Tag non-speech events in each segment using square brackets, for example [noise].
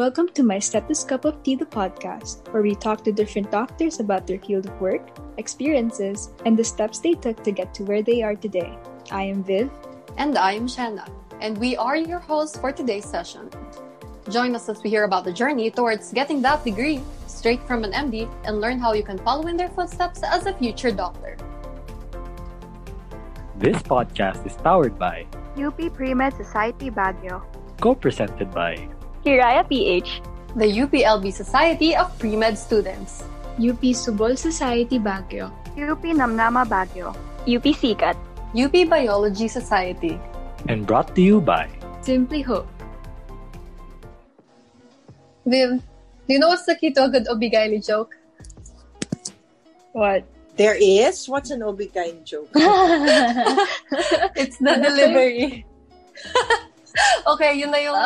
Welcome to my Stethoscope of Tea, the podcast, where we talk to different doctors about their field of work, experiences, and the steps they took to get to where they are today. I am Viv. And I am Shanna, and we are your hosts for today's session. Join us as we hear about the journey towards getting that degree straight from an MD and learn how you can follow in their footsteps as a future doctor. This podcast is powered by UP Pre-Med Society Baguio, co-presented by Hiraya PH, the UPLB Society of Pre-Med Students, UP Subol Society Baguio, UP Namnama Baguio, UP Sikat, UP Biology Society, and brought to you by Simply Hope. Viv, do you know what's the key to a good Obigaili joke? What? There is? What's an Obigain joke? [laughs] [laughs] it's the delivery. [laughs] [laughs] okay, yun na yung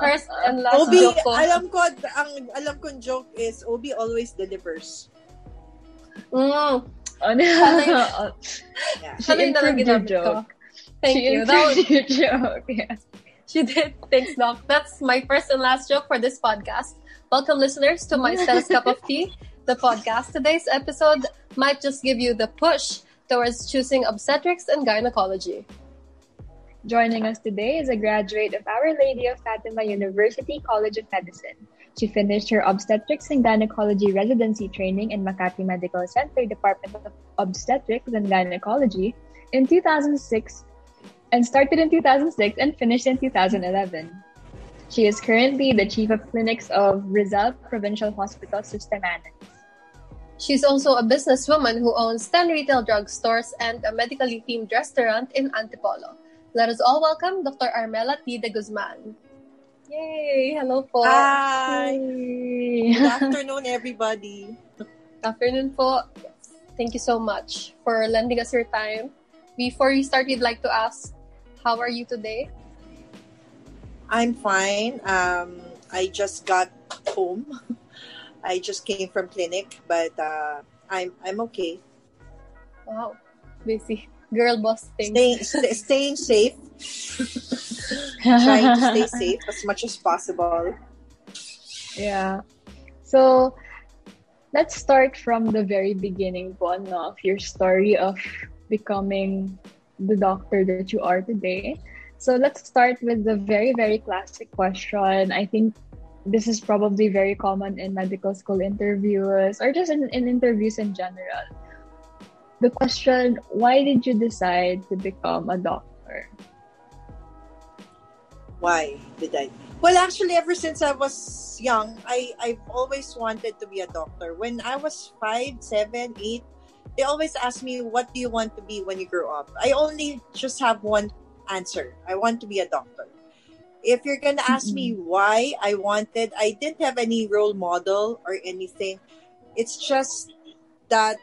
first and last Obi, joke ko. alam ko, ang alam kong joke is Obi always delivers. Mm, Ano? [laughs] Yeah. She Ano yung improved your ginamit ko? joke. Thank she you. That was, improved [laughs] your joke. Yeah. she did. Thanks, Doc. That's my first and last joke for this podcast. Welcome, listeners, to my Stella's Cup of Tea, the podcast. Today's episode might just give you the push towards choosing obstetrics and gynecology. Joining us today is a graduate of Our Lady of Fatima University College of Medicine. She finished her obstetrics and gynecology residency training in Makati Medical Center Department of Obstetrics and Gynecology in 2006 and started in 2006 and finished in 2011. She is currently the chief of clinics of Rizal Provincial Hospital Systematic. She's also a businesswoman who owns 10 retail drugstores and a medically themed restaurant in Antipolo. Let us all welcome Dr. Armela T. de Guzman. Yay! Hello po. Hi! Good [laughs] afternoon, everybody. Good Afternoon po. Thank you so much for lending us your time. Before we start, we'd like to ask, how are you today? I'm fine. Um, I just got home. [laughs] I just came from clinic, but uh, I'm I'm okay. Wow. Busy. Girl boss thing. Staying st- staying safe. Trying to stay safe as much as possible. Yeah. So, let's start from the very beginning po, no, of your story of becoming the doctor that you are today. So, let's start with the very, very classic question. I think this is probably very common in medical school interviews or just in, in interviews in general. The question, why did you decide to become a doctor? Why did I? Well, actually, ever since I was young, I I've always wanted to be a doctor. When I was five, seven, eight, they always ask me, "What do you want to be when you grow up?" I only just have one answer. I want to be a doctor. If you're gonna ask me why I wanted, I didn't have any role model or anything. It's just that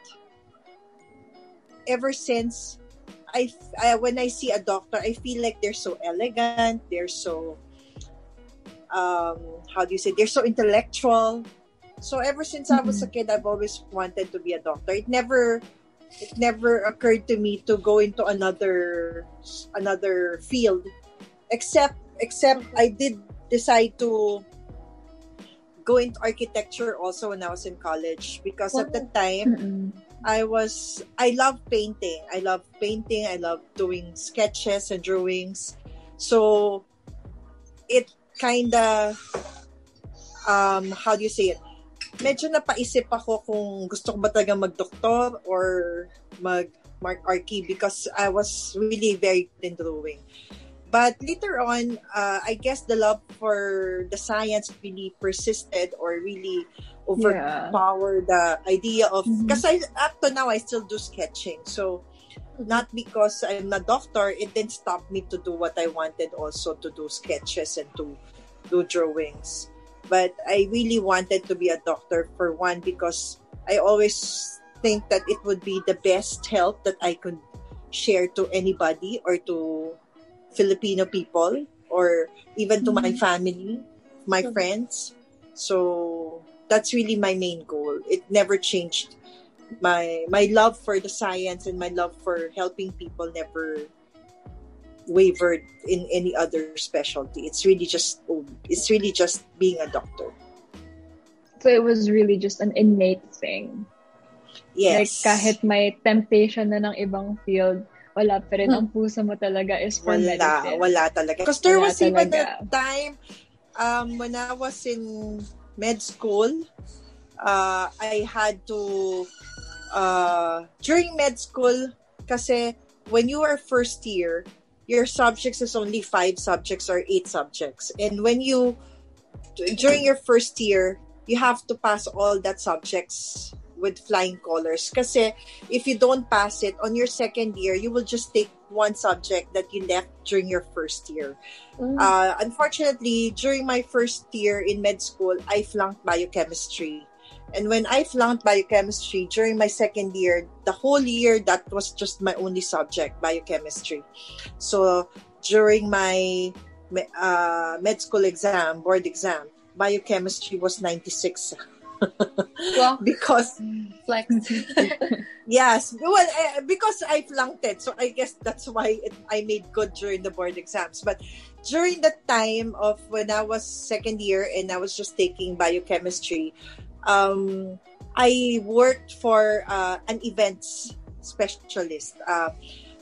ever since I, I when I see a doctor, I feel like they're so elegant. They're so um, how do you say? They're so intellectual. So ever since I was a kid, I've always wanted to be a doctor. It never it never occurred to me to go into another another field, except except I did decide to go into architecture also when I was in college because at the time Mm-mm. I was I love painting. I love painting. I love doing sketches and drawings. So it kind of um how do you say it? Medyo napaisip ako kung gusto ko ba talaga mag-doktor or mag mark archi because I was really very in drawing. But later on, uh, I guess the love for the science really persisted or really overpower the idea of mm-hmm. because I up to now I still do sketching. So mm-hmm. not because I'm a doctor, it didn't stop me to do what I wanted also to do sketches and to do drawings. But I really wanted to be a doctor for one because I always think that it would be the best help that I could share to anybody or to Filipino people or even to my mm-hmm. family, my friends. So that's really my main goal. It never changed. My my love for the science and my love for helping people never wavered in any other specialty. It's really just it's really just being a doctor. So it was really just an innate thing. Like Yes. kahit may temptation na ng ibang field, wala pa rin ang puso mo talaga is for wala, medicine. wala talaga. Because there Wala was even talaga. a time um, when I was in med school, uh, I had to, uh, during med school, kasi when you are first year, your subjects is only five subjects or eight subjects. And when you, during your first year, you have to pass all that subjects with flying colors. Kasi if you don't pass it on your second year, you will just take one subject that you left during your first year. Mm. Uh, unfortunately, during my first year in med school, I flunked biochemistry. And when I flunked biochemistry during my second year, the whole year that was just my only subject, biochemistry. So during my uh, med school exam, board exam, biochemistry was 96 [laughs] Wow, [laughs] because flex. [laughs] Yes, well, uh, because I flunked it, so I guess that's why it, I made good during the board exams. But during the time of when I was second year and I was just taking biochemistry, um, I worked for uh, an events specialist. Uh,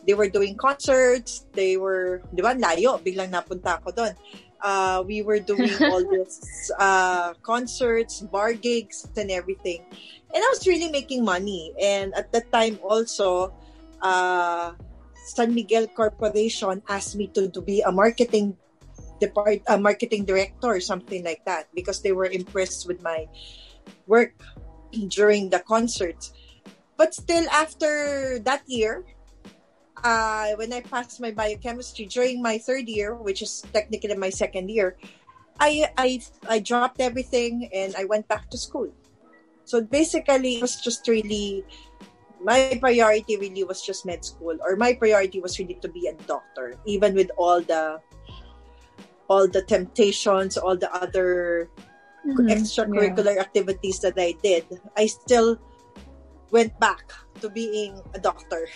they were doing concerts. They were, di ba, layo, biglang napunta ako doon. Uh, we were doing [laughs] all this uh, concerts, bar gigs, and everything and I was really making money. And at that time, also, uh, San Miguel Corporation asked me to, to be a marketing depart, a marketing director or something like that because they were impressed with my work [clears throat] during the concerts. But still, after that year, uh, when I passed my biochemistry during my third year, which is technically my second year, I I I dropped everything and I went back to school. So basically, it was just really my priority. Really was just med school, or my priority was really to be a doctor, even with all the all the temptations, all the other Mhm, extracurricular activities that I did. I still went back to being a doctor.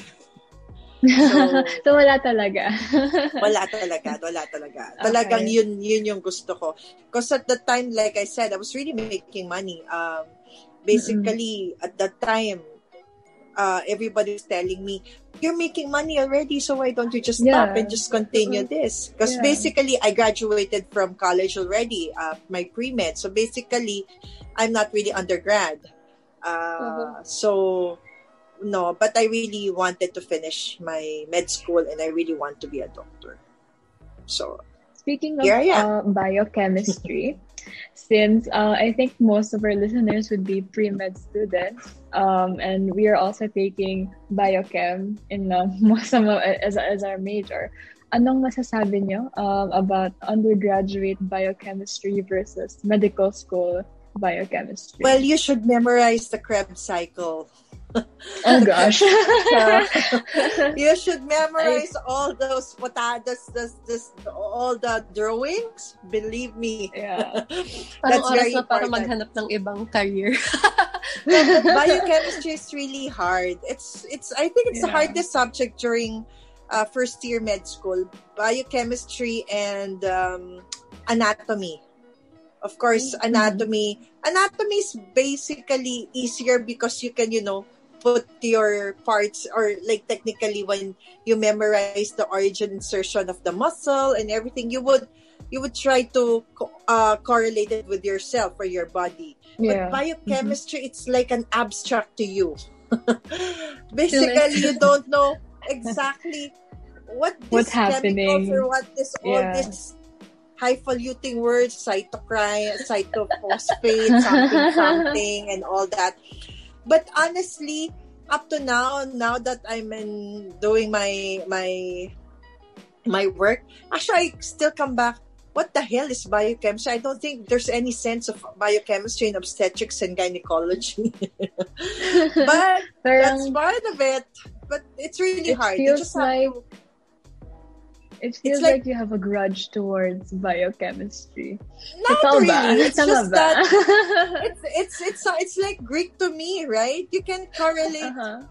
Yeah. [laughs] so wala talaga. [laughs] Wala talaga, wala talaga. Talagang Okay. yun yun yung gusto ko. Because at the time, like I said, I was really making money. Um, basically, at that time, uh, everybody was telling me, "You're making money already, so why don't you just stop Yeah. and just continue this?" Because Yeah. basically, I graduated from college already, uh, my pre med. So basically, I'm not really undergrad. Uh, So no, but I really wanted to finish my med school, and I really want to be a doctor. So Speaking of uh, biochemistry, [laughs] since uh, I think most of our listeners would be pre-med students, um, and we are also taking biochem in [laughs] uh, as, as our major, anong masasabi nyo um, about undergraduate biochemistry versus medical school biochemistry? Well, you should memorize the Krebs cycle. [laughs] oh gosh. [laughs] you should memorize all those patadas, this, this, all the drawings. Believe me. yeah. [laughs] Parang That's oras very na para important. maghanap ng ibang career. Biochemistry is really hard. It's it's. I think it's the Yeah. hardest subject during uh, first year med school. Biochemistry and um, anatomy. Of course, Mm-hmm. anatomy. Anatomy is basically easier because you can, you know, put your parts or like technically when you memorize the origin insertion of the muscle and everything, you would you would try to co- uh, correlate it with yourself or your body. Yeah. But biochemistry, it's like an abstract to you. [laughs] Basically, you don't know [laughs] exactly what this What's happening. or what this all Yeah. this highfalutin words, cytokine, cytophosphate, something, something, and all that. But honestly, up to now, now that I'm in doing my my my work, actually, I still come back. What the hell is biochemistry? I don't think there's any sense of biochemistry in obstetrics and gynecology. [laughs] but [laughs] that's part of it. But it's really It hard. You feels just like- to it feels like- like, you have a grudge towards biochemistry. not ba? really. It's Tama just ba? that [laughs] it's it's it's it's like Greek to me, right? You can correlate Uh-huh.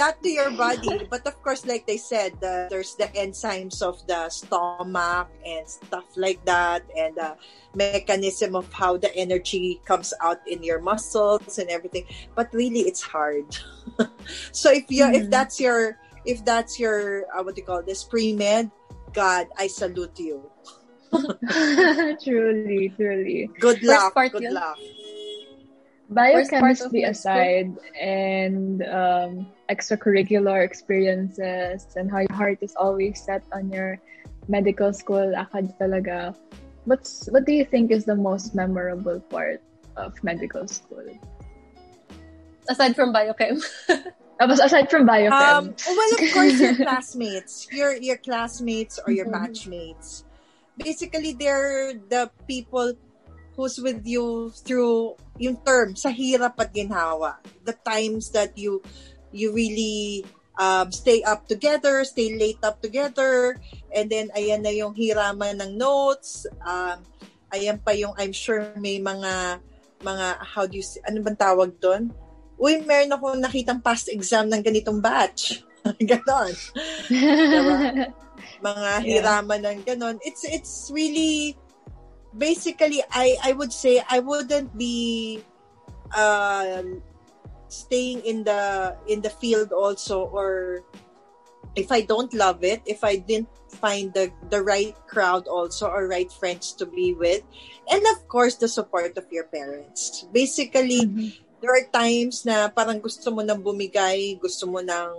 that to your body. But of course, like they said, uh, there's the enzymes of the stomach and stuff like that, and the mechanism of how the energy comes out in your muscles and everything. But really, it's hard. [laughs] so if you if Mhm. that's your if that's your uh, what do you call this pre med, God, I salute you. [laughs] truly, truly. Good First luck. part Good yun. luck. Biochemistry aside, and um, extracurricular experiences, and how your heart is always set on your medical school akad talaga. What's what do you think is the most memorable part of medical school? Aside from biochem. [laughs] Tapos aside from biochem. Um, well, of course, your [laughs] classmates, your your classmates or your Mhm. batchmates. Basically, they're the people who's with you through yung term sa hirap at ginhawa. The times that you you really um, stay up together, stay late up together, and then ayan na yung hiraman ng notes. Um, ayan pa yung I'm sure may mga mga how do you say, ano bang tawag doon? Uy, meron akong nakitang past exam ng ganitong batch. [laughs] Ganon. [laughs] Mga Yeah. hiraman ng ganon. It's it's really basically I I would say I wouldn't be um staying in the in the field also or if I don't love it, if I didn't find the the right crowd also or right friends to be with, and of course the support of your parents. Basically, Mhm. There are times na parang gusto mo nang bumigay, gusto mo nang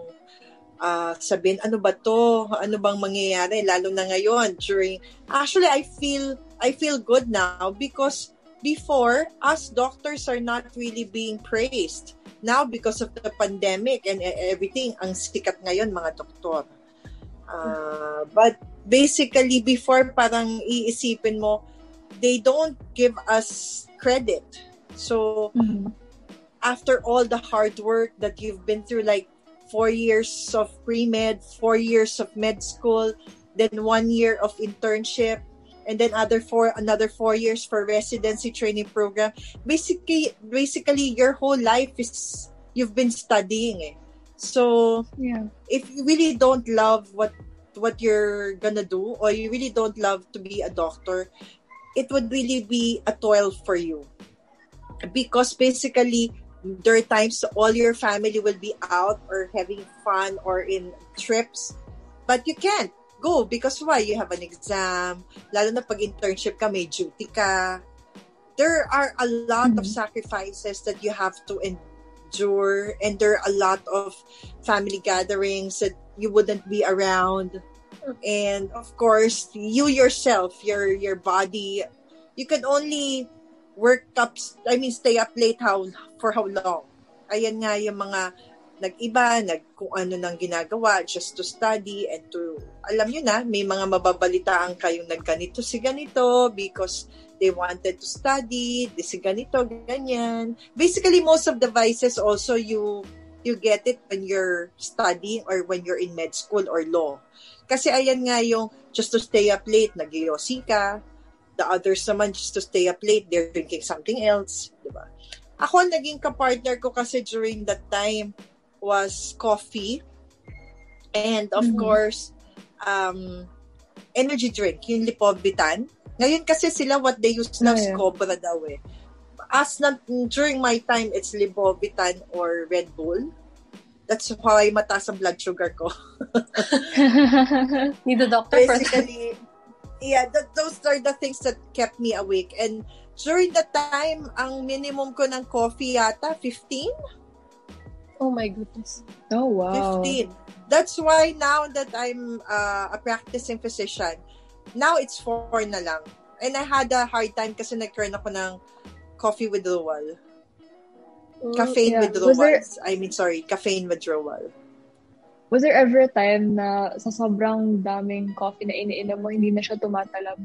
ah, sabihin, ano ba to? Ano bang mangyayari? Lalo na ngayon during, actually, I feel, I feel good now because before, us doctors are not really being praised. Now, because of the pandemic and e- everything, ang sikat ngayon, mga doktor. Ah, but basically, before parang iisipin mo, they don't give us credit. So, Mhm. After all the hard work that you've been through, like four years of pre med, four years of med school, then one year of internship, and then other four another four years for residency training program. Basically, basically, your whole life is you've been studying. Eh. So Yeah. if you really don't love what what you're gonna do, or you really don't love to be a doctor, it would really be a toil for you because basically there are times all your family will be out or having fun or in trips but you can't go because why? You have an exam lalo na pag internship ka may duty ka. There are a lot of Mhm. sacrifices that you have to endure and there are a lot of family gatherings that you wouldn't be around. And of course you yourself your your body you can only work up I mean stay up late how for how long? Ayan nga yung mga nag-iba nag kung ano nang ginagawa just to study and to alam nyo na may mga mababalitaan kayong nagganito si ganito because they wanted to study this si ganito ganyan. Basically most of the vices also you you get it when you're studying or when you're in med school or law. Kasi ayan nga yung just to stay up late nag ka the others naman just to stay up late they're drinking something else di ba ako naging kapartner ko kasi during that time was coffee and of Mhm. course um energy drink yung lipobitan ngayon kasi sila what they use now is Oh, yeah. cobra daw eh as na, during my time it's lipobitan or red bull that's why mataas ang blood sugar ko [laughs] Need a doctor for that. Yeah th- those are the things that kept me awake. And during that time ang minimum ko ng coffee yata 15 Oh my goodness. oh, wow. 15 that's why now that i'm uh, a practicing physician now it's 4 na lang. And i had a hard time kasi nagkaroon ako ng coffee withdrawal. Caffeine yeah. Withdrawals there- i mean sorry caffeine withdrawal Was there ever a time na sa sobrang daming coffee na iniinom mo, hindi na siya tumatalab?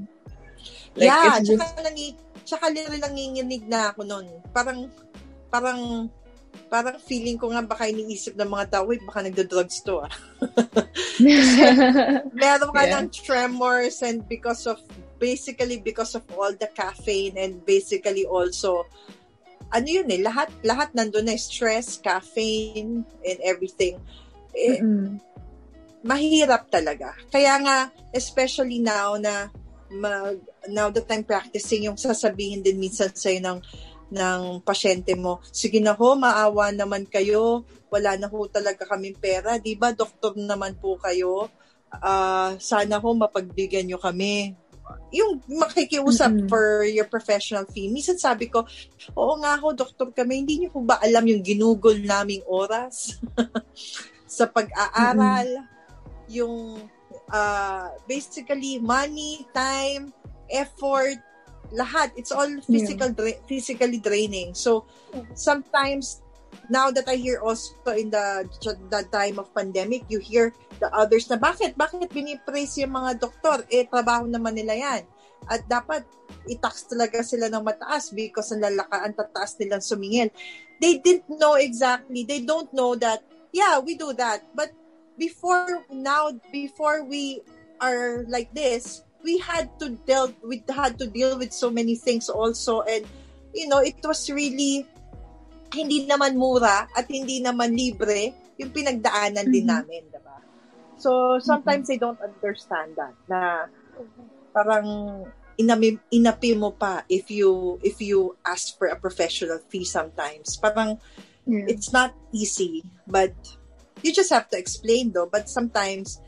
Like, yeah, it's tsaka, just- nangi, tsaka nanginginig na ako nun. Parang, parang, parang feeling ko nga baka iniisip ng mga tao, wait, baka nagdo-drugs to ah. [laughs] Meron ka Yeah. ng tremors and because of, basically because of all the caffeine and basically also ano yun eh, lahat, lahat nandun na, stress, caffeine, and everything. Eh, Mm-mm. mahirap talaga. Kaya nga, especially now na mag, now that I'm practicing, yung sasabihin din minsan sa'yo ng, ng pasyente mo, sige na ho, maawa naman kayo, wala na ho talaga kaming pera, di ba? Doktor naman po kayo, Ah, sana ho mapagbigyan nyo kami. Yung makikiusap Mm-mm. for your professional fee. Minsan sabi ko, oo nga ho, doktor kami, hindi nyo po ba alam yung ginugol naming oras [laughs] sa pag-aaral, yung uh, basically money, time, effort, lahat. It's all physical dra- physically draining. So sometimes now that I hear also in the the time of pandemic, you hear the others na bakit bakit binipraise yung mga doktor? Eh trabaho naman nila 'yan. At dapat i-tax talaga sila ng mataas because ang lalaka ang tataas nilang sumingil. They didn't know exactly. They don't know that yeah, we do that. But before now before we are like this, we had to deal we had to deal with so many things also and you know, it was really hindi naman mura at hindi naman libre yung pinagdaanan din Mhm. namin, diba? So, sometimes they don't understand that na parang inami, inapi mo pa if you if you ask for a professional fee sometimes. Parang Yeah. it's not easy, but you just have to explain though. But sometimes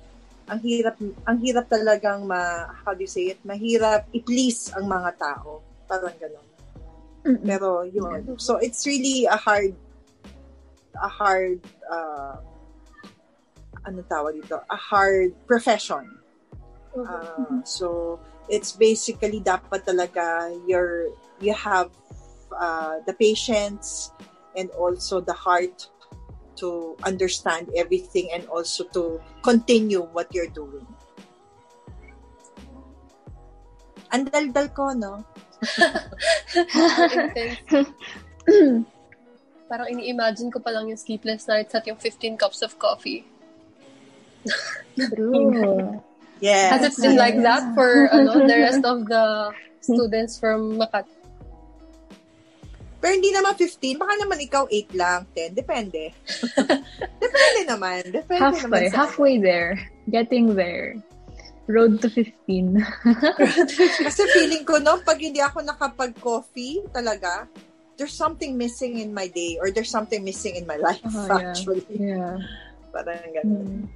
ang hirap ang hirap talagang ma how do you say it? Mahirap i-please ang mga tao. Parang ganun. Mm-mm. Pero yun. So it's really a hard a hard uh ano tawag dito? A hard profession. Uh, so it's basically dapat talaga you're you have uh, the patience and also the heart to understand everything and also to continue what you're doing. Ang daldal ko, no? Intense. [laughs] [laughs] Parang ini-imagine ko pa lang yung sleepless nights at yung 15 cups of coffee. True. Yes. Has it been like that for [laughs] ano, the rest of the students from Makati? Pero hindi naman 15, baka naman ikaw 8 lang, 10, depende. [laughs] depende naman. Depende naman Halfway, sa... halfway there. Getting there. Road to 15. [laughs] Kasi feeling ko, no, pag hindi ako nakapag-coffee talaga, there's something missing in my day or there's something missing in my life, Oh, yeah. actually. yeah. Parang ganun.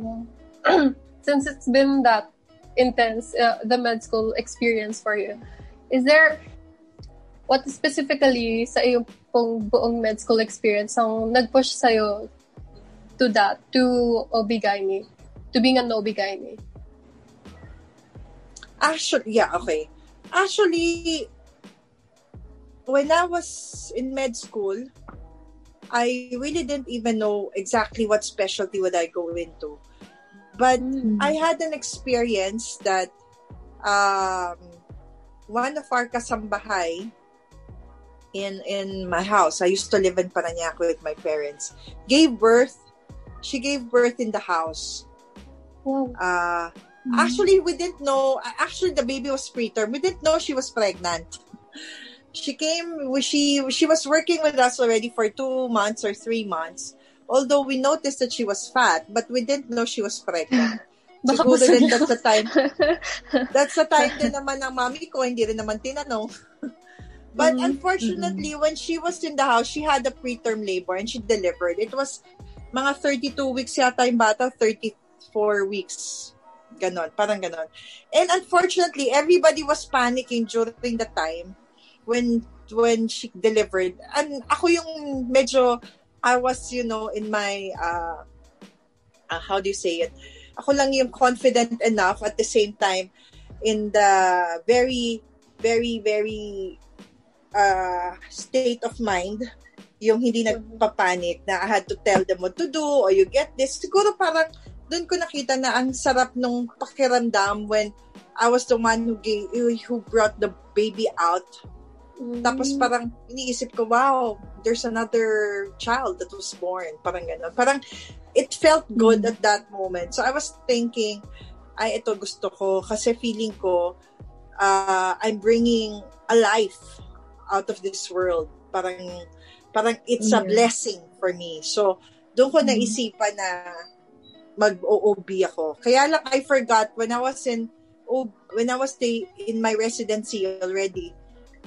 Mm. [clears throat] Since it's been that intense, uh, the med school experience for you, is there what specifically sa iyong pong buong med school experience ang nag-push sa'yo to that, to OB-GYN, to being an OB-GYN? Actually, yeah, okay. Actually, when I was in med school, I really didn't even know exactly what specialty would I go into. But Mm. I had an experience that um, one of our kasambahay in in my house, I used to live in Paranaque with my parents, gave birth. She gave birth in the house. Wow. Uh, Actually, we didn't know. Actually, the baby was preterm. We didn't know she was pregnant. She came. She she was working with us already for two months or three months. Although we noticed that she was fat, but we didn't know she was pregnant. [laughs] Siguro niya. that's the time. [laughs] That's the time din naman ng mami ko. Hindi rin naman tinanong. [laughs] But Mhm. unfortunately, when she was in the house, she had a preterm labor and she delivered. It was mga 32 weeks yata yung bata, 34 weeks. Ganon, parang ganon. And unfortunately, everybody was panicking during the time when when she delivered. And ako yung medyo, I was, you know, in my, uh, uh, how do you say it? Ako lang yung confident enough at the same time in the very, very, very uh, state of mind yung hindi nagpapanik na I had to tell them what to do or you get this. Siguro parang doon ko nakita na ang sarap nung pakiramdam when I was the one who gave, who brought the baby out. Tapos parang iniisip ko, wow, there's another child that was born. Parang gano'n. Parang it felt good at that moment. So I was thinking, ay, ito gusto ko. Kasi feeling ko, uh, I'm bringing a life out of this world. Parang, parang it's a blessing for me. So, doon ko Mhm. naisipan na mag-OOB ako. Kaya lang, I forgot, when I was in, when I was stay, in my residency already,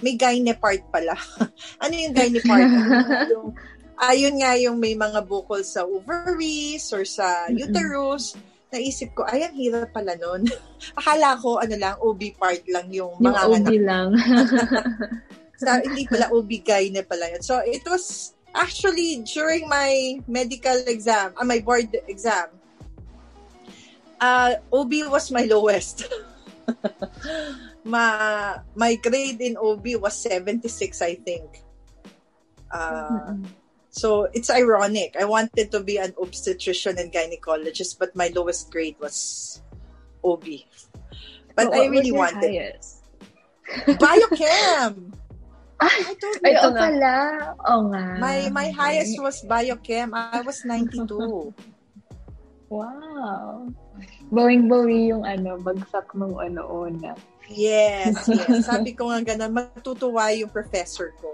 may gyne part pala. [laughs] ano yung gyne part? [laughs] yung, ayun nga yung may mga bukol sa ovaries or sa uterus. Naisip ko, ay, ang hirap pala nun. [laughs] Akala ko, ano lang, OB part lang yung Yung mga OB anak. lang. Sa, hindi pala, OB gyne pala yun. So, it was actually during my medical exam, uh, my board exam, uh, OB was my lowest. [laughs] ma, my grade in OB was 76, I think. Uh, so it's ironic. I wanted to be an obstetrician and gynecologist, but my lowest grade was OB. But So, I really wanted highest? biochem. Ay, I told you. Ito oo na. pala. Oo nga. My my highest was biochem. I was 92. [laughs] Wow. Bawing-bawi yung ano, bagsak nung ano una. yes, [laughs] yes. Sabi ko nga ganun, matutuwa yung professor ko.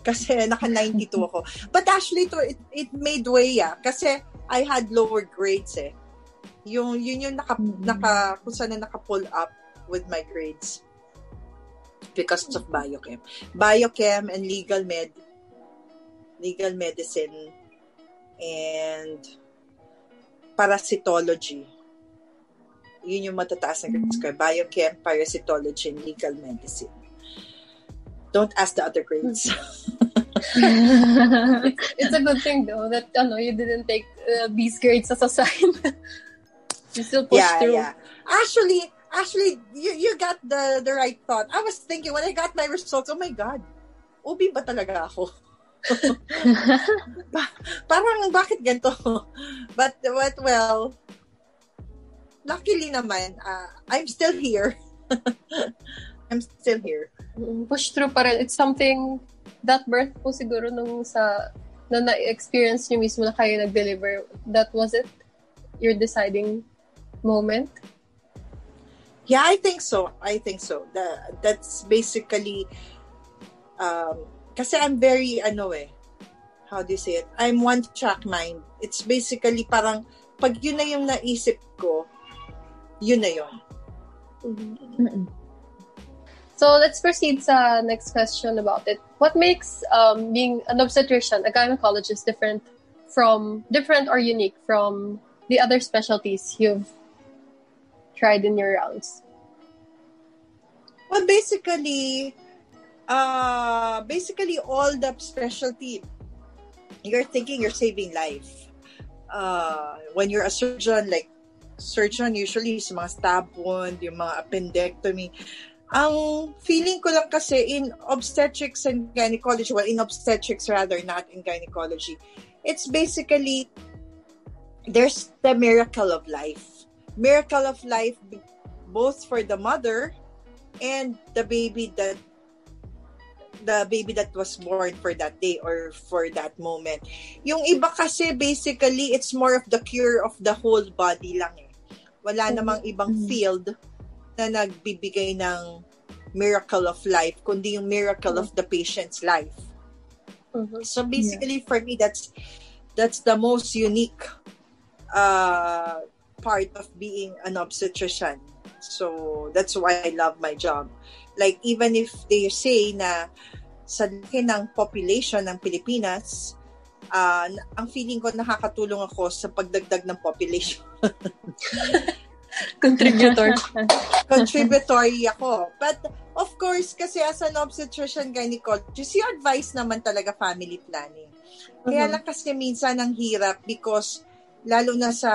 Kasi naka 92 ako. But actually to it, it made way ah. Kasi I had lower grades eh. Yung yun yung naka, Mhm. naka kung saan na naka-pull up with my grades because of biochem. Biochem and legal med legal medicine and parasitology. Yun yung matataas na grades ko. Biochem, parasitology, and legal medicine. Don't ask the other grades. [laughs] [laughs] It's a good thing though that ano, you didn't take uh, grades as a sign. [laughs] you still push yeah, through. yeah. Actually, actually, you you got the the right thought. I was thinking when I got my results, oh my God, ubi ba talaga ako? [laughs] Parang bakit ganito? But, but well, luckily naman, uh, I'm still here. [laughs] I'm still here. Push through pa rin. It's something that birth po siguro nung sa na na-experience nyo mismo na kayo nag-deliver. That was it? Your deciding moment? Yeah, I think so. I think so. The, that's basically um kasi I'm very ano eh how do you say it? I'm one track mind. It's basically parang pag yun na yung naisip ko, yun na yun. So let's proceed sa next question about it. What makes um, being an obstetrician, a gynecologist, different from different or unique from the other specialties you've tried in your rounds? Well, basically, uh, basically all the specialty, you're thinking you're saving life. Uh, when you're a surgeon, like surgeon, usually sa mga stab wound, yung mga appendectomy. Ang feeling ko lang kasi in obstetrics and gynecology, well, in obstetrics rather, not in gynecology, it's basically, there's the miracle of life. Miracle of life both for the mother and the baby that the baby that was born for that day or for that moment. Yung iba kasi basically it's more of the cure of the whole body lang eh. Wala namang ibang Mhm. field na nagbibigay ng miracle of life kundi yung miracle of the patient's life. Mhm. So basically for me that's that's the most unique uh part of being an obstetrician. So that's why I love my job. Like even if they say na sa laki ng population ng Pilipinas, uh, ang feeling ko nakakatulong ako sa pagdagdag ng population. [laughs] Contributor. [laughs] Contributory ako. But of course, kasi as an obstetrician gynecologist, you advise naman talaga family planning. Kaya Mhm. lang kasi minsan ang hirap because lalo na sa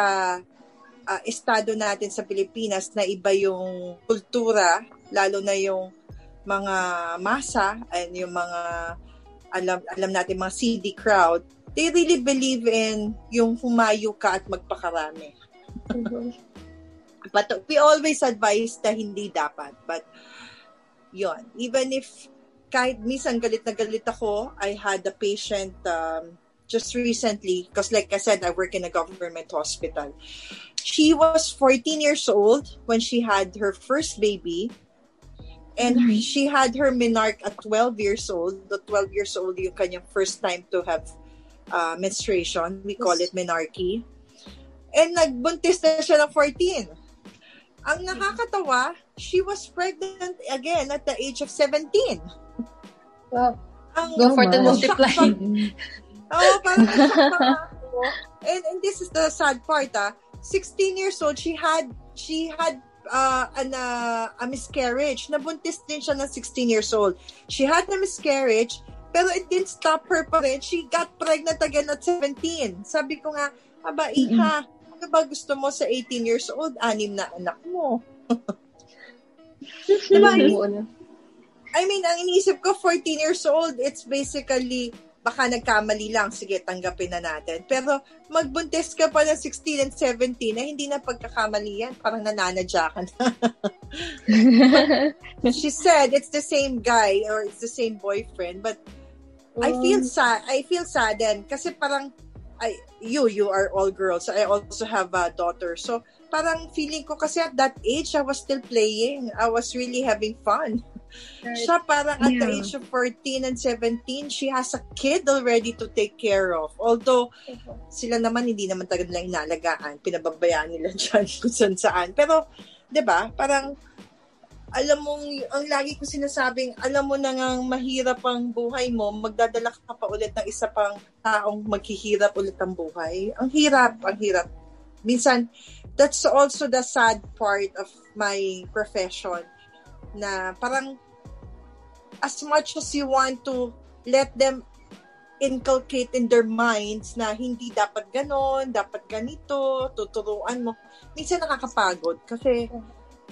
ah, estado natin sa Pilipinas na iba yung kultura, lalo na yung mga masa and yung mga alam alam natin mga CD crowd, they really believe in yung humayo ka at magpakarami. Mhm. [laughs] But we always advise na hindi dapat. But yon even if kahit minsan galit na galit ako, I had a patient um, just recently, because like I said, I work in a government hospital. She was 14 years old when she had her first baby. And Mhm. she had her menarche at 12 years old. The 12 years old yung kanyang first time to have uh, menstruation. We call it menarche. And nagbuntis na siya ng 14. Ang nakakatawa, she was pregnant again at the age of 17. Wow. Ang Go for the multiply. Oh, parang ako. And, and this is the sad part, ah. 16 years old, she had, she had uh, an, uh, a miscarriage. Nabuntis din siya ng 16 years old. She had a miscarriage, pero it didn't stop her pa rin. She got pregnant again at 17. Sabi ko nga, aba, iha, ano ba gusto mo sa 18 years old? Anim na anak mo. [laughs] diba? I mean, ang iniisip ko, 14 years old, it's basically, baka nagkamali lang, sige, tanggapin na natin. Pero magbuntis ka pa ng 16 and 17 na hindi na pagkakamali yan. Parang nananadya ka na. [laughs] She said it's the same guy or it's the same boyfriend, but I feel sad. I feel saddened kasi parang I you you are all girls. I also have a daughter. So parang feeling ko kasi at that age I was still playing. I was really having fun. Siya parang at the Yeah. age of 14 and 17, she has a kid already to take care of. Although sila naman hindi naman talaga nila inalagaan. Pinababayaan nila [laughs] dyan kung saan saan. Pero, di ba, parang alam mo, ang lagi ko sinasabing, alam mo na nga mahirap ang buhay mo, magdadala ka pa ulit ng isa pang taong maghihirap ulit ang buhay. Ang hirap, ang hirap. Minsan, that's also the sad part of my profession na parang as much as you want to let them inculcate in their minds na hindi dapat ganon, dapat ganito, tuturuan mo. Minsan nakakapagod kasi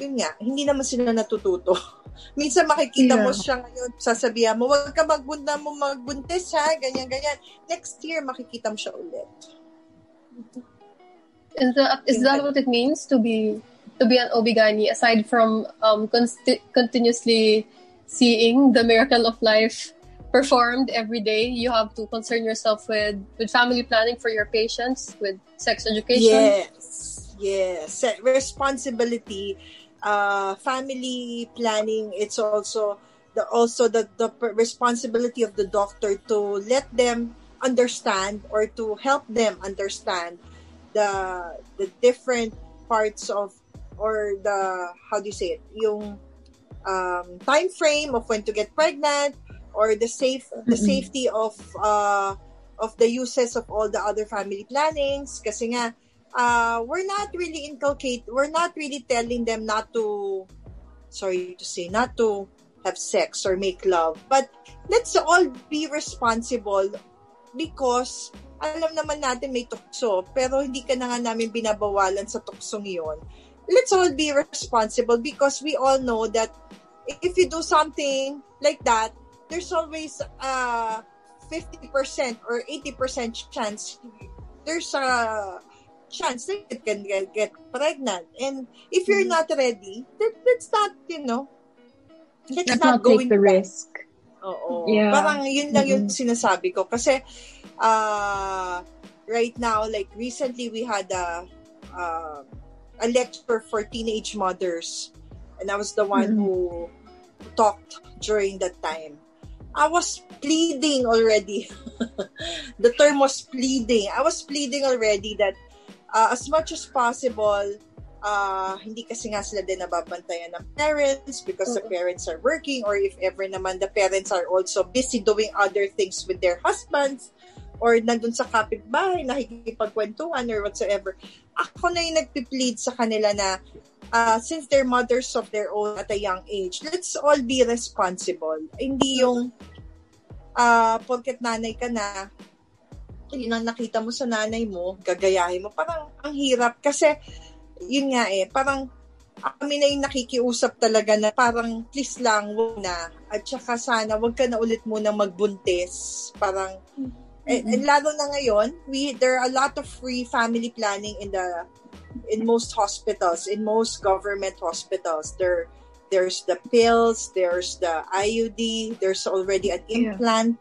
yun nga, hindi naman sila natututo. [laughs] Minsan makikita mo Yeah. siya ngayon, sasabihan mo, wag ka magbunda mo magbuntis ha, ganyan, ganyan. Next year, makikita mo siya ulit. Is that is that what it means to be to be an obigani aside from um consti- continuously seeing the miracle of life performed every day you have to concern yourself with with family planning for your patients with sex education Yes. Yes. Responsibility, uh, family planning, it's also the also the, the responsibility of the doctor to let them understand or to help them understand the the different parts of or the how do you say it yung um, time frame of when to get pregnant or the safe the safety of uh, of the uses of all the other family plannings. Kasi nga uh, we're not really inculcate we're not really telling them not to sorry to say not to have sex or make love. But let's all be responsible because alam naman natin may tukso pero hindi ka na nga namin binabawalan sa tuksong iyon let's all be responsible because we all know that if you do something like that there's always a 50% or 80% chance there's a chance that you can get, get pregnant. And if you're not ready, that, let's not, you know, let's, not, not go take the that. risk. Oo. Yeah. Parang yun lang yung Mhm. sinasabi ko. Kasi, uh, right now, like recently we had a, uh, a lecture for teenage mothers. And I was the one Mhm. who talked during that time. I was pleading already. [laughs] the term was pleading. I was pleading already that uh, as much as possible, uh, hindi kasi nga sila din nababantayan ng parents because the parents are working or if ever naman the parents are also busy doing other things with their husbands or nandun sa kapitbahay, nakikipagkwentuhan or whatsoever. Ako na yung nagpi-plead sa kanila na uh, since they're mothers of their own at a young age, let's all be responsible. Hindi yung uh, porket nanay ka na, yun ang nakita mo sa nanay mo, gagayahin mo. Parang ang hirap kasi yun nga eh, parang kami na yung nakikiusap talaga na parang please lang, wag na. At saka sana, wag ka na ulit muna magbuntis. Parang, and, and lalo na ngayon, we, there are a lot of free family planning in the, in most hospitals, in most government hospitals. There, there's the pills, there's the IUD, there's already an Yeah. implant.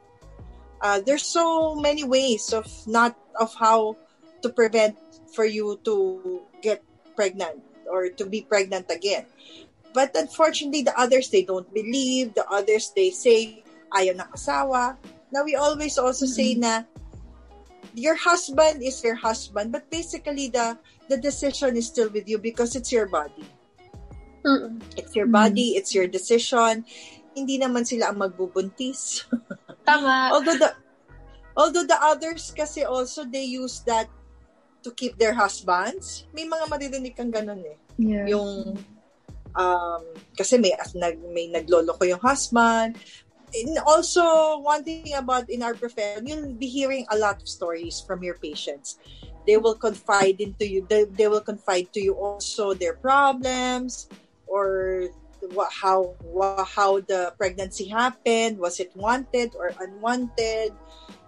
Uh, there's so many ways of not, of how to prevent for you to get pregnant or to be pregnant again. But unfortunately, the others, they don't believe. The others, they say, ayaw ng asawa. Now, we always also say na, your husband is your husband, but basically, the the decision is still with you because it's your body. Mm-mm. It's your body, it's your decision. Hindi naman sila ang magbubuntis. [laughs] Tama. although the although the others kasi also they use that to keep their husbands. May mga maririnig kang ganun eh. Yeah. Yung um kasi may nag may naglolo ko yung husband. And also one thing about in our profession, you'll be hearing a lot of stories from your patients. They will confide into you. They, they will confide to you also their problems or what, how wha- how the pregnancy happened. Was it wanted or unwanted?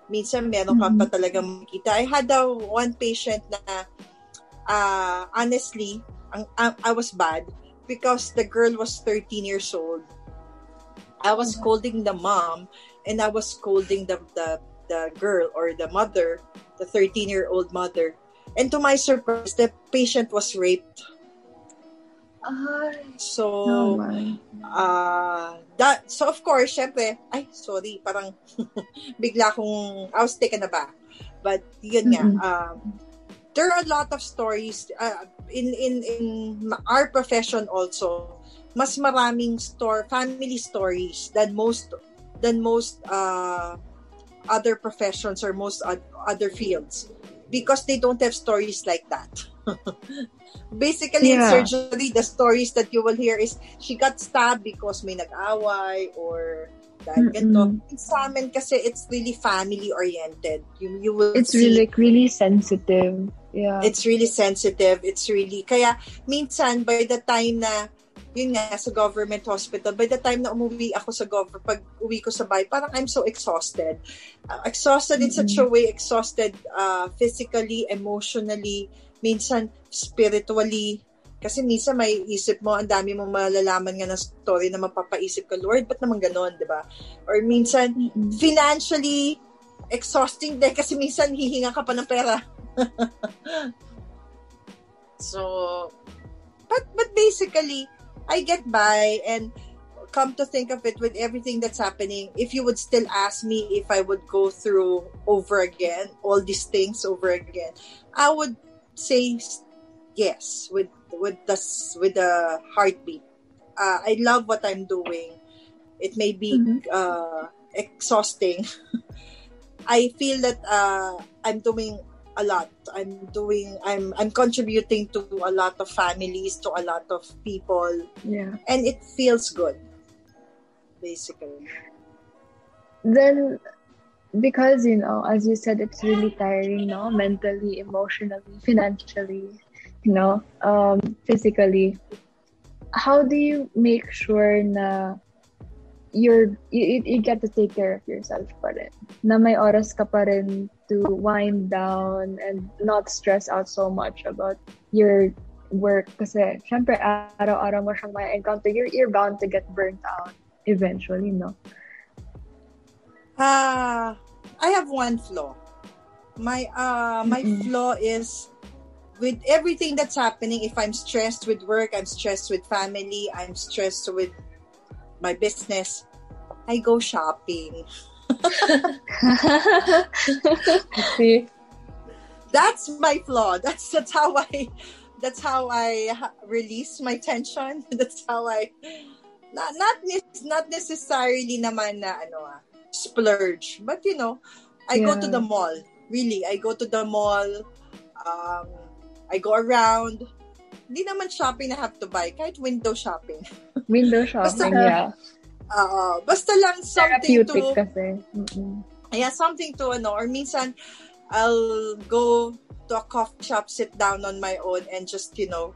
Minsan meron ka pa talagang makita. I had a one patient na uh, honestly, ang, I, I was bad because the girl was 13 years old. I was scolding the mom and I was scolding the, the, the girl or the mother, the 13 year old mother. And to my surprise, the patient was raped. Ay, So, Oh, my. uh, that, so of course, syempre, ay, sorry, parang [laughs] bigla kong, I was taken aback. But, yun nga, Mm-mm. um, there are a lot of stories, uh, in, in, in our profession also, mas maraming store, family stories than most, than most, uh, other professions or most oth- other fields because they don't have stories like that. [laughs] Basically, in Yeah. surgery, the stories that you will hear is she got stabbed because may nag-away or dahil ganito. Sa amin kasi it's really family-oriented. You, you will It's see really, like, really sensitive. Yeah. it's really sensitive. It's really, kaya minsan by the time na, yun nga, sa government hospital, by the time na umuwi ako sa government, pag uwi ko sa bahay, parang I'm so exhausted. Uh, exhausted in such a way, exhausted uh, physically, emotionally, minsan spiritually. Kasi minsan may isip mo, ang dami mong malalaman nga na story na mapapaisip ka, Lord, ba't naman ganon, di ba? Or minsan, Mm-mm. financially exhausting din kasi minsan hihinga ka pa ng pera. [laughs] so, but but basically, I get by and come to think of it with everything that's happening, if you would still ask me if I would go through over again, all these things over again, I would say yes with with the with the heartbeat. Uh, I love what I'm doing. It may be Mhm. uh, exhausting. [laughs] I feel that uh, I'm doing a lot. I'm doing. I'm I'm contributing to a lot of families, to a lot of people, Yeah. and it feels good. Basically, Then, because, you know, as you said, it's really tiring, no? Mentally, emotionally, financially, you know, um, physically. How do you make sure na you're, you, you get to take care of yourself pa rin? Na may oras ka pa rin to wind down and not stress out so much about your work kasi syempre araw-araw mo siyang may encounter you're, you're bound to get burnt out eventually no ah, I have one flaw. My uh, my Mm-mm. flaw is with everything that's happening. If I'm stressed with work, I'm stressed with family, I'm stressed with my business. I go shopping. [laughs] see that's my flaw. That's that's how I that's how I release my tension. [laughs] That's how I not not not necessarily naman na ano ah, splurge, but you know, I go to Yeah. the mall. Really, I go to the mall. Um, I go around. Hindi naman shopping na have to buy, kahit window shopping. window [laughs] shopping Basta- yeah Uh, basta lang something therapeutic to kasi Mm-mm. yeah, something to ano, or minsan, I'll go to a coffee shop, sit down on my own, and just, you know,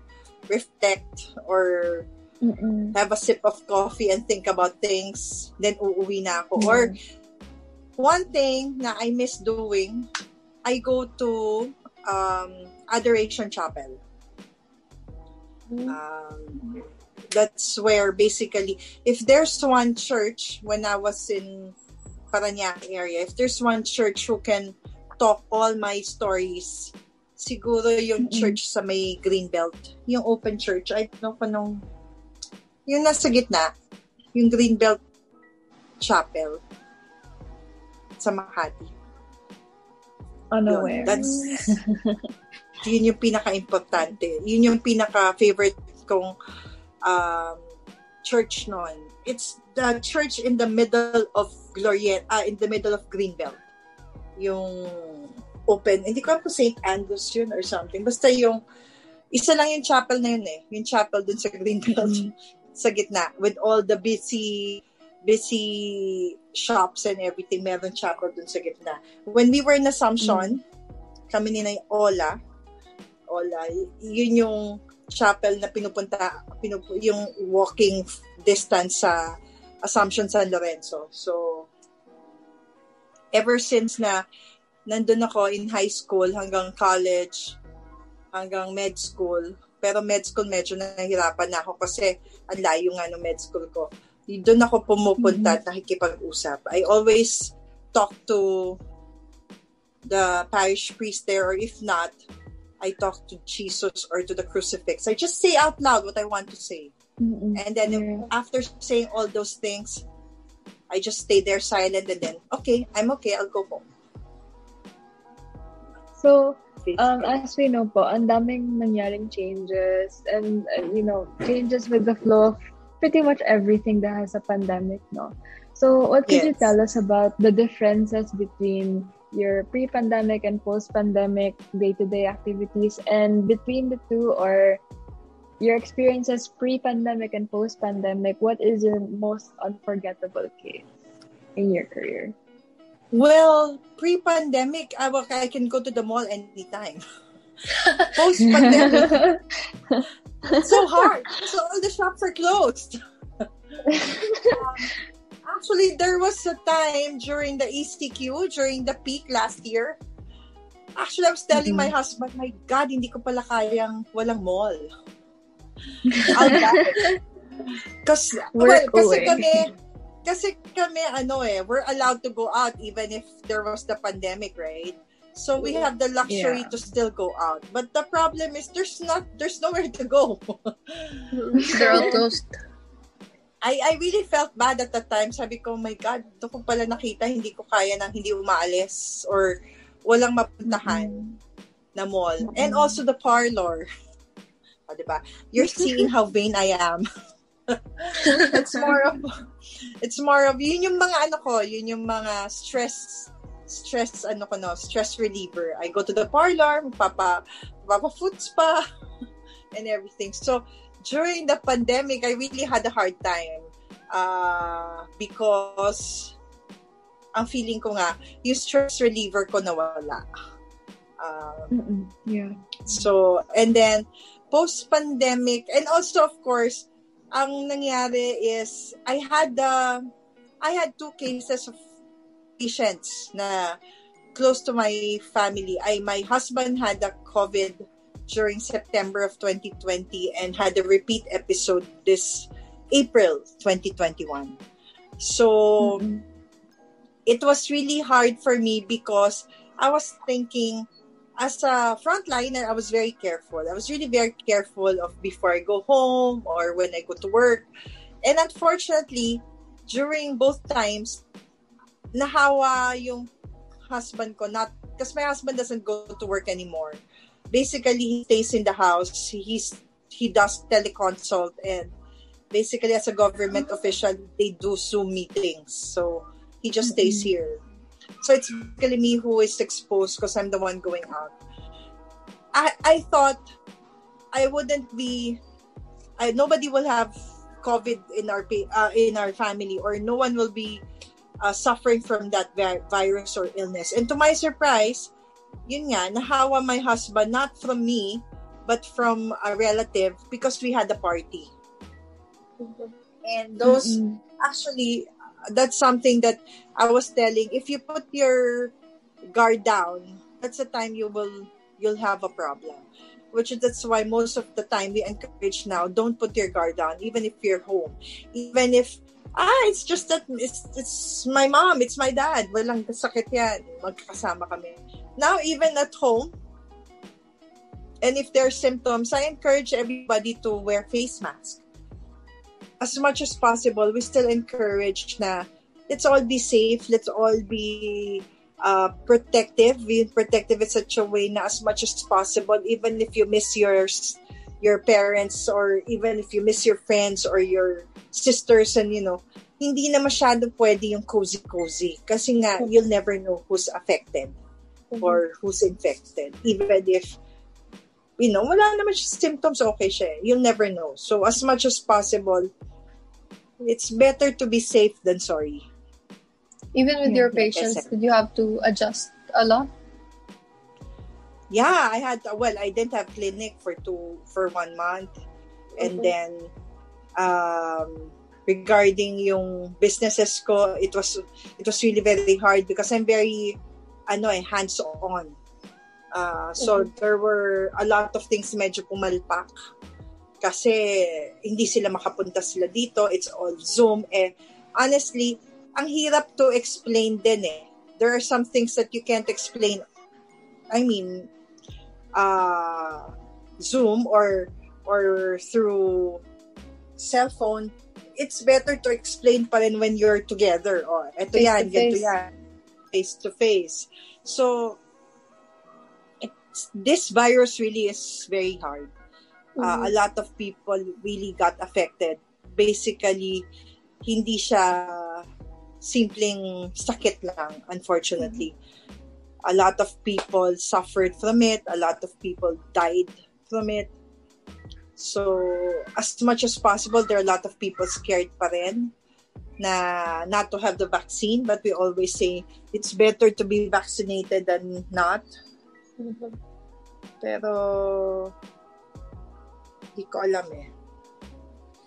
reflect or Mm-mm. have a sip of coffee and think about things. Then, uuwi na ako. Mm. Or, one thing na I miss doing, I go to um, Adoration Chapel. Um, that's where basically, if there's one church when I was in Parañaque area, if there's one church who can talk all my stories, siguro yung church sa may Greenbelt. Yung open church. I don't know kung anong yung nasa gitna, yung Greenbelt Chapel sa Makati. Unaware. Yun, that's [laughs] yun yung pinaka-importante. Yun yung pinaka-favorite kong um, church noon. It's the church in the middle of Gloriet, uh, in the middle of Greenbelt. Yung open, hindi ko kung St. Andrews yun or something. Basta yung, isa lang yung chapel na yun eh. Yung chapel dun sa Greenbelt. [laughs] sa gitna. With all the busy busy shops and everything, meron chapel dun sa gitna. When we were in Assumption, kami ni na Ola, Ola, yun yung chapel na pinupunta, pinup, yung walking distance sa Assumption San Lorenzo. So, ever since na nandun ako in high school hanggang college, hanggang med school, pero med school medyo nahihirapan na ako kasi ang layo nga ng med school ko. Doon ako pumupunta at nakikipag-usap. I always talk to the parish priest there or if not, I talk to Jesus or to the crucifix. I just say out loud what I want to say. Mm-mm. And then Yeah. after saying all those things, I just stay there silent and then, okay, I'm okay, I'll go home. So, um, as we know po, ang daming nangyaring changes and, uh, you know, changes with the flow of pretty much everything that has a pandemic, no? So, what could you tell us about the differences between your pre-pandemic and post-pandemic day-to-day activities and between the two or your experiences pre-pandemic and post-pandemic, what is your most unforgettable case in your career? Well, pre-pandemic, I, I can go to the mall anytime. [laughs] Post-pandemic, [laughs] it's so hard. So all the shops are closed. Um, [laughs] actually, there was a time during the ECQ, during the peak last year. Actually, I was telling my husband, my God, hindi ko pala kayang walang mall. [laughs] Kasi, well, kasi kami, kasi kami, ano eh, we're allowed to go out even if there was the pandemic, right? So we have the luxury Yeah. to still go out. But the problem is there's not there's nowhere to go. They're all closed. I I really felt bad at that time. Sabi ko, oh my God, ito ko pala nakita, hindi ko kaya nang hindi umaalis or walang mapuntahan na mall. And also the parlor. O, [laughs] diba? You're seeing how vain I am. [laughs] it's more of, it's more of, yun yung mga ano ko, yun yung mga stress, stress, ano ko no, stress reliever. I go to the parlor, magpapa, magpapa food spa, [laughs] and everything. So, during the pandemic, I really had a hard time uh, because ang feeling ko nga, yung stress reliever ko nawala. Mm-mm. Yeah. so, and then, post-pandemic, and also, of course, ang nangyari is, I had, uh, I had two cases of patients na close to my family. I, my husband had a COVID during September of 2020 and had a repeat episode this April 2021. So, Mm-mm. it was really hard for me because I was thinking, as a frontliner, I was very careful. I was really very careful of before I go home or when I go to work. And unfortunately, during both times, nahawa yung husband ko. Not because my husband doesn't go to work anymore. Basically, he stays in the house. He's he does teleconsult and basically as a government official, they do Zoom meetings. So he just stays here. So it's basically me who is exposed because I'm the one going out. I I thought I wouldn't be. I nobody will have COVID in our uh, in our family, or no one will be uh, suffering from that vi- virus or illness. And to my surprise, yun nga, nahawa my husband not from me, but from a relative because we had a party. And those Mm-mm. actually that's something that I was telling if you put your guard down that's the time you will you'll have a problem which is that's why most of the time we encourage now don't put your guard down even if you're home even if ah it's just that it's, it's my mom it's my dad walang sakit yan magkakasama kami now even at home and if there are symptoms I encourage everybody to wear face mask as much as possible, we still encourage na let's all be safe, let's all be uh, protective, being protective in such a way na as much as possible, even if you miss your your parents or even if you miss your friends or your sisters and you know, hindi na masyado pwede yung cozy-cozy. Kasi nga, you'll never know who's affected or who's infected. Even if, you know, wala naman siya symptoms, okay siya. eh. You'll never know. So, as much as possible, it's better to be safe than sorry. Even with your patients, did you have to adjust a lot? Yeah, I had, well, I didn't have clinic for two, for one month. And Mhm. then, um, regarding yung businesses ko, it was, it was really very hard because I'm very, ano eh, hands-on. Uh, so, there were a lot of things medyo pumalpak. Kasi, hindi sila makapunta sila dito. It's all Zoom. Eh, honestly, ang hirap to explain din eh. There are some things that you can't explain. I mean, uh, Zoom or or through cell phone, it's better to explain pa rin when you're together. Oh, eto yan, to ganito yan. Face to face. So, it's, this virus really is very hard. Uh, a lot of people really got affected. Basically, hindi siya simpleng sakit lang, unfortunately. A lot of people suffered from it. A lot of people died from it. So, as much as possible, there are a lot of people scared pa rin na not to have the vaccine. But we always say, it's better to be vaccinated than not. Pero, hindi ko alam eh.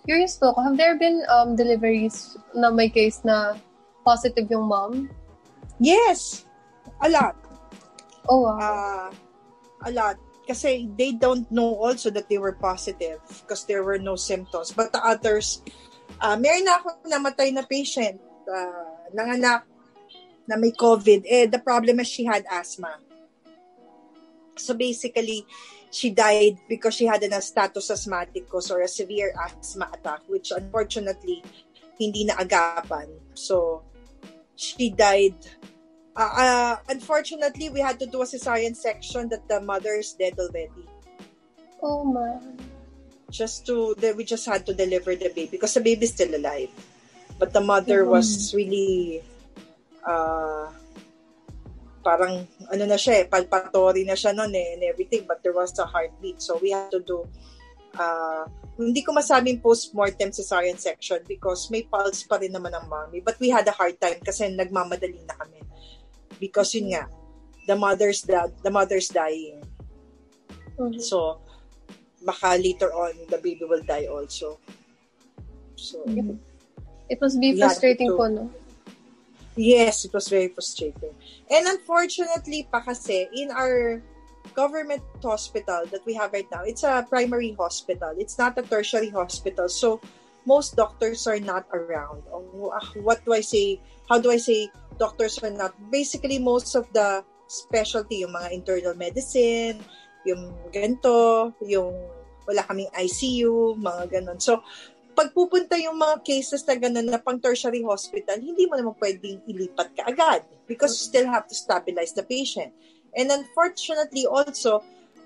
Curious po ako, have there been um, deliveries na may case na positive yung mom? Yes! A lot. Oh, wow. uh, a lot. Kasi they don't know also that they were positive because there were no symptoms. But the others, uh, meron na ako namatay na patient, uh, nanganak na may COVID. Eh, the problem is she had asthma. So basically, she died because she had a status asthmaticus or a severe asthma attack, which unfortunately, hindi na agapan. So, she died uh, uh, unfortunately, we had to do a cesarean section that the mother is dead already. oh, man. Just to, the, we just had to deliver the baby because the baby is still alive. But the mother was really, uh, parang, ano na siya eh, palpatory na siya noon eh, and everything, but there was a heartbeat. So we had to do, uh, hindi ko masabing post-mortem cesarean section because may pulse pa rin naman ang mommy. But we had a hard time kasi nagmamadali na kami. Because yun nga, the mother's da- the mother's dying. Mhm. So, baka later on, the baby will die also. So, It must be frustrating po, no? yes, it was very frustrating. And unfortunately pa kasi, in our government hospital that we have right now, it's a primary hospital. It's not a tertiary hospital. So, most doctors are not around. Oh, ah, What do I say? How do I say doctors are not? Basically, most of the specialty, yung mga internal medicine, yung ganito, yung wala kaming ICU, mga ganon. So, pag pupunta yung mga cases na gano'n na pang tertiary hospital, hindi mo naman pwedeng ilipat ka agad because you still have to stabilize the patient. And unfortunately also,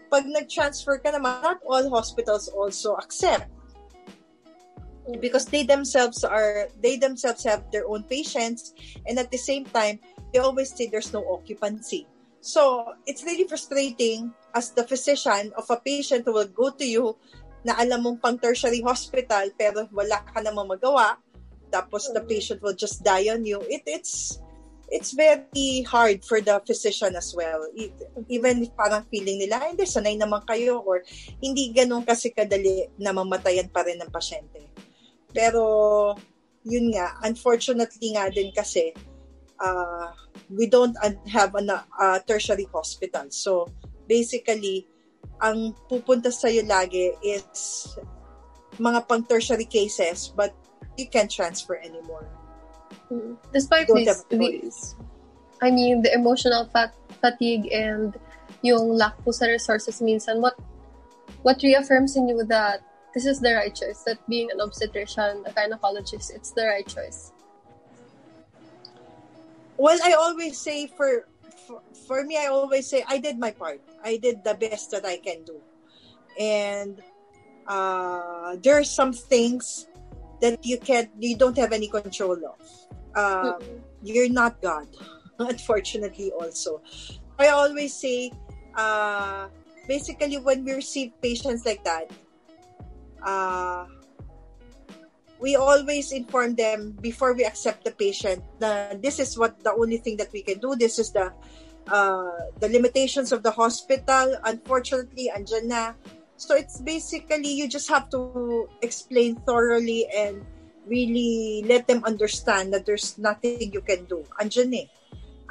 pag nag-transfer ka naman, not all hospitals also accept because they themselves are they themselves have their own patients and at the same time they always say there's no occupancy so it's really frustrating as the physician of a patient who will go to you na alam mong pang tertiary hospital pero wala ka namang magawa. Tapos the patient will just die on you. It it's it's very hard for the physician as well. E- even if parang feeling nila "Ay, hindi sanay naman kayo or hindi ganun kasi kadali na mamatayan pa rin ng pasyente. Pero yun nga unfortunately nga din kasi uh, we don't have a uh, tertiary hospital so basically ang pupunta sa'yo lagi is mga pang tertiary cases but you can't transfer anymore. Mm. Despite Don't this, I mean, the emotional fat- fatigue and yung lack po sa resources minsan, what what reaffirms in you that this is the right choice. That being an obstetrician, a gynecologist, it's the right choice. Well, I always say for, for for me, I always say I did my part. I did the best that I can do, and uh, there are some things that you can't, you don't have any control of. Um, you're not God, [laughs] unfortunately. Also, I always say, uh, basically, when we receive patients like that, uh, we always inform them before we accept the patient that this is what the only thing that we can do. This is the uh, the limitations of the hospital. Unfortunately, andyan na. So it's basically you just have to explain thoroughly and really let them understand that there's nothing you can do. Andyan eh.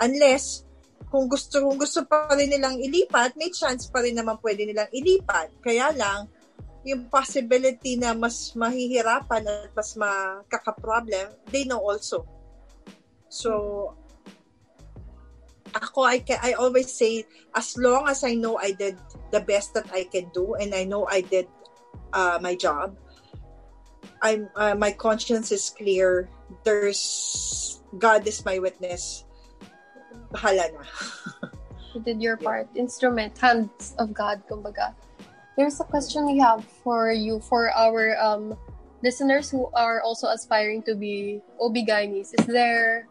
Unless kung gusto kung gusto pa rin nilang ilipat, may chance pa rin naman pwede nilang ilipat. Kaya lang, yung possibility na mas mahihirapan at mas makaka-problem, they know also. So, ako, I, can, I always say, as long as I know I did the best that I can do and I know I did uh, my job, I'm, uh, my conscience is clear. There's, God is my witness. Bahala na. [laughs] You did your part. Instrument, hands of God, kumbaga. There's a question we have for you, for our um, listeners who are also aspiring to be OB-GYNs. Is there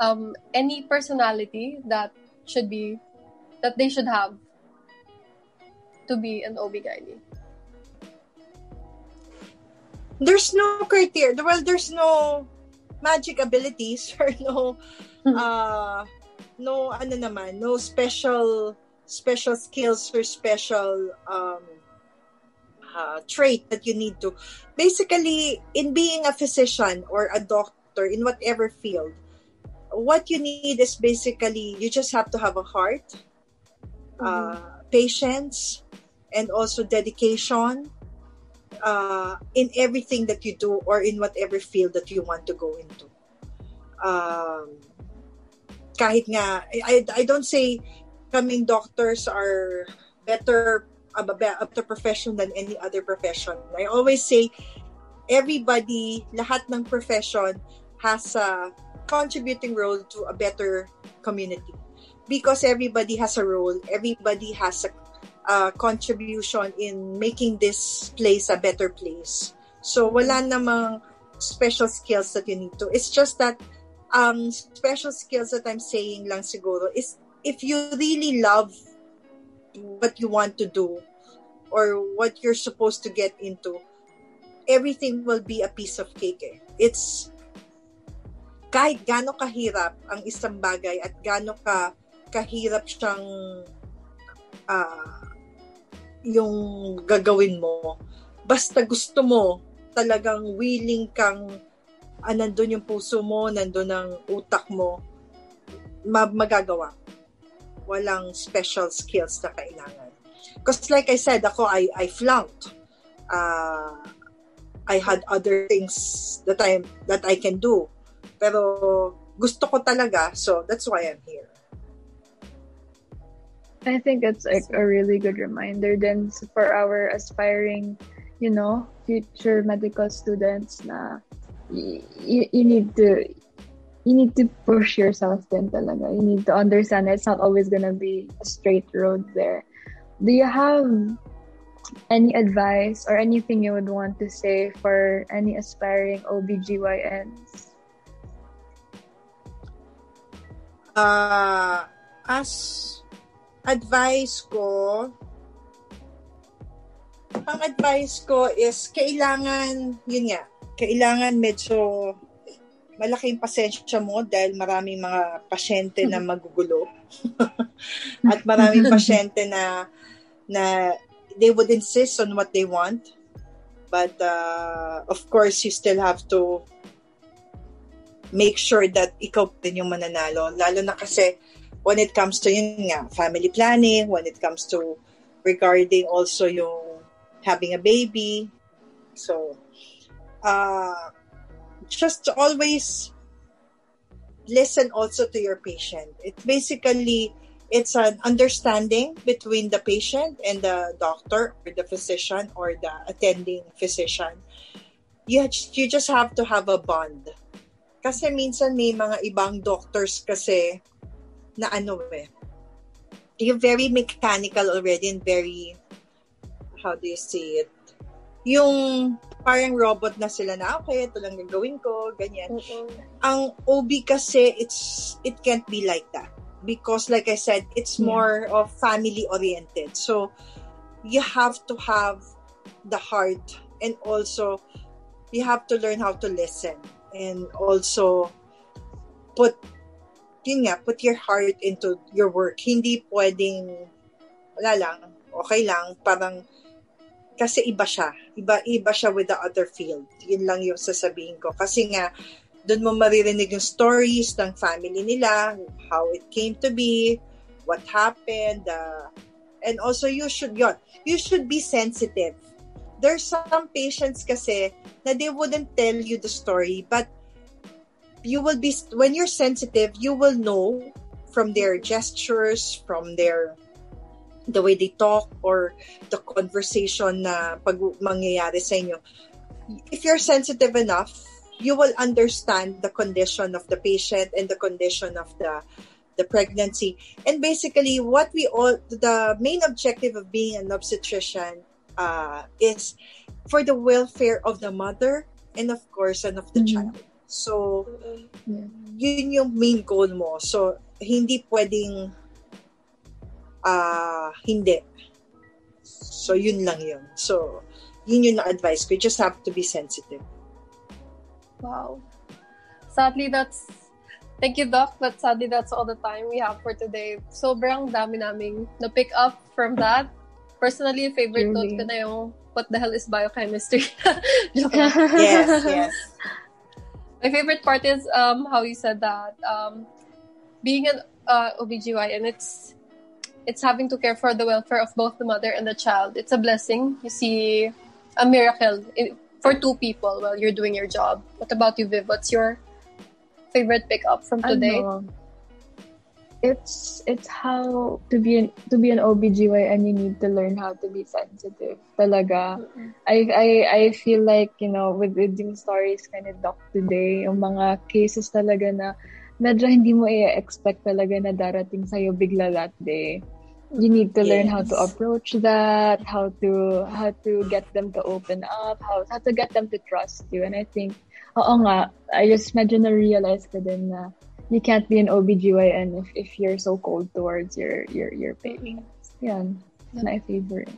um, any personality that should be, that they should have to be an OB-GYN? There's no criteria. Well, there's no magic abilities [laughs] or no, uh, no, ano naman, no special special skills or special um, uh, trait that you need to. Basically, in being a physician or a doctor in whatever field, what you need is basically you just have to have a heart, uh, patience, and also dedication uh, in everything that you do or in whatever field that you want to go into. Um, kahit nga, I, I don't say coming doctors are better a better profession than any other profession. I always say everybody, lahat ng profession has a contributing role to a better community because everybody has a role, everybody has a, a contribution in making this place a better place. So wala namang special skills that you need to. It's just that um special skills that I'm saying lang siguro is if you really love what you want to do or what you're supposed to get into, everything will be a piece of cake. Eh. It's kahit gaano kahirap ang isang bagay at gaano ka kahirap siyang uh, yung gagawin mo, basta gusto mo, talagang willing kang ah, nandun yung puso mo, nandun ang utak mo, ma- magagawa walang special skills na kailangan. Because like I said, ako, I, I flunked. Uh, I had other things that I that I can do. Pero gusto ko talaga, so that's why I'm here. I think it's like a really good reminder then for our aspiring, you know, future medical students na y- y- you need to you need to push yourself then talaga. You need to understand it's not always gonna be a straight road there. Do you have any advice or anything you would want to say for any aspiring OBGYNs? Uh, as advice ko, ang advice ko is kailangan, yun nga, kailangan medyo malaking pasensya mo dahil maraming mga pasyente na magugulo. [laughs] At maraming [laughs] pasyente na na they would insist on what they want. But uh, of course, you still have to make sure that ikaw din yung mananalo. Lalo na kasi when it comes to yun nga, family planning, when it comes to regarding also yung having a baby. So, uh, just always listen also to your patient. It basically it's an understanding between the patient and the doctor or the physician or the attending physician. You, you just have to have a bond. Kasi minsan may mga ibang doctors kasi na ano eh, you're very mechanical already and very, how do you say it? Yung parang robot na sila na, okay, ito lang gagawin ko, ganyan. Mm-mm. Ang OB kasi, it's, it can't be like that. Because like I said, it's Yeah. more of family oriented. So, you have to have the heart and also you have to learn how to listen and also put yun nga, put your heart into your work. Hindi pwedeng wala lang, okay lang, parang kasi iba siya. Iba, iba siya with the other field. Yun lang yung sasabihin ko. Kasi nga, doon mo maririnig yung stories ng family nila, how it came to be, what happened, uh, and also you should, yun, you should be sensitive. There's some patients kasi na they wouldn't tell you the story, but you will be, when you're sensitive, you will know from their gestures, from their the way they talk or the conversation na pag mangyayari sa inyo. If you're sensitive enough, you will understand the condition of the patient and the condition of the the pregnancy. And basically, what we all the main objective of being an obstetrician uh, is for the welfare of the mother and of course and of the Mhm. child. So, Yeah. yun yung main goal mo. So, hindi pwedeng ah hindi. So, yun lang yun. So, yun yung na-advise ko. You just have to be sensitive. Wow. Sadly, that's... Thank you, Doc, but sadly, that's all the time we have for today. Sobrang dami naming na-pick up from that. Personally, favorite Truly. note ko na yung what the hell is biochemistry? [laughs] Joke. Yes, yes. My favorite part is um, how you said that um, being an uh, OBGYN, it's it's having to care for the welfare of both the mother and the child. It's a blessing. You see a miracle for two people while you're doing your job. What about you, Viv? What's your favorite pickup from today? Ano, it's it's how to be an to be an OBGYN you need to learn how to be sensitive talaga I I I feel like you know with with yung stories kind of doc today yung mga cases talaga na medyo hindi mo i-expect talaga na darating sa'yo bigla that day eh. You need to learn how to approach that how to how to get them to open up how how to get them to trust you and I think oo nga I just medyo na-realize ko din na you can't be an OBGYN if, if you're so cold towards your your your patients. Yan. Yep. My favorite.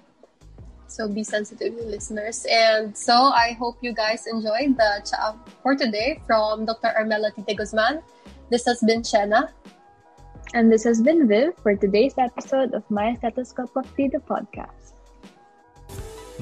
So be sensitive, listeners. And so I hope you guys enjoyed the chat for today from Dr. Armela Tite Guzman. This has been Shena. And this has been Viv for today's episode of My Stethoscope of Tea, the podcast.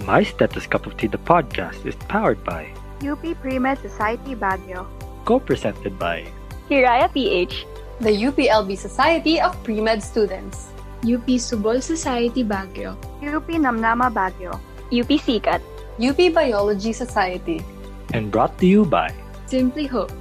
My Stethoscope of Tea, the podcast, is powered by, UP Pre-Med Society Baguio. co-presented by, Hiraya PH. the UPLB Society of Pre-Med Students. UP Subol Society Baguio. UP Namnama Baguio. UP Sikat. UP Biology Society. and brought to you by Simply Hope.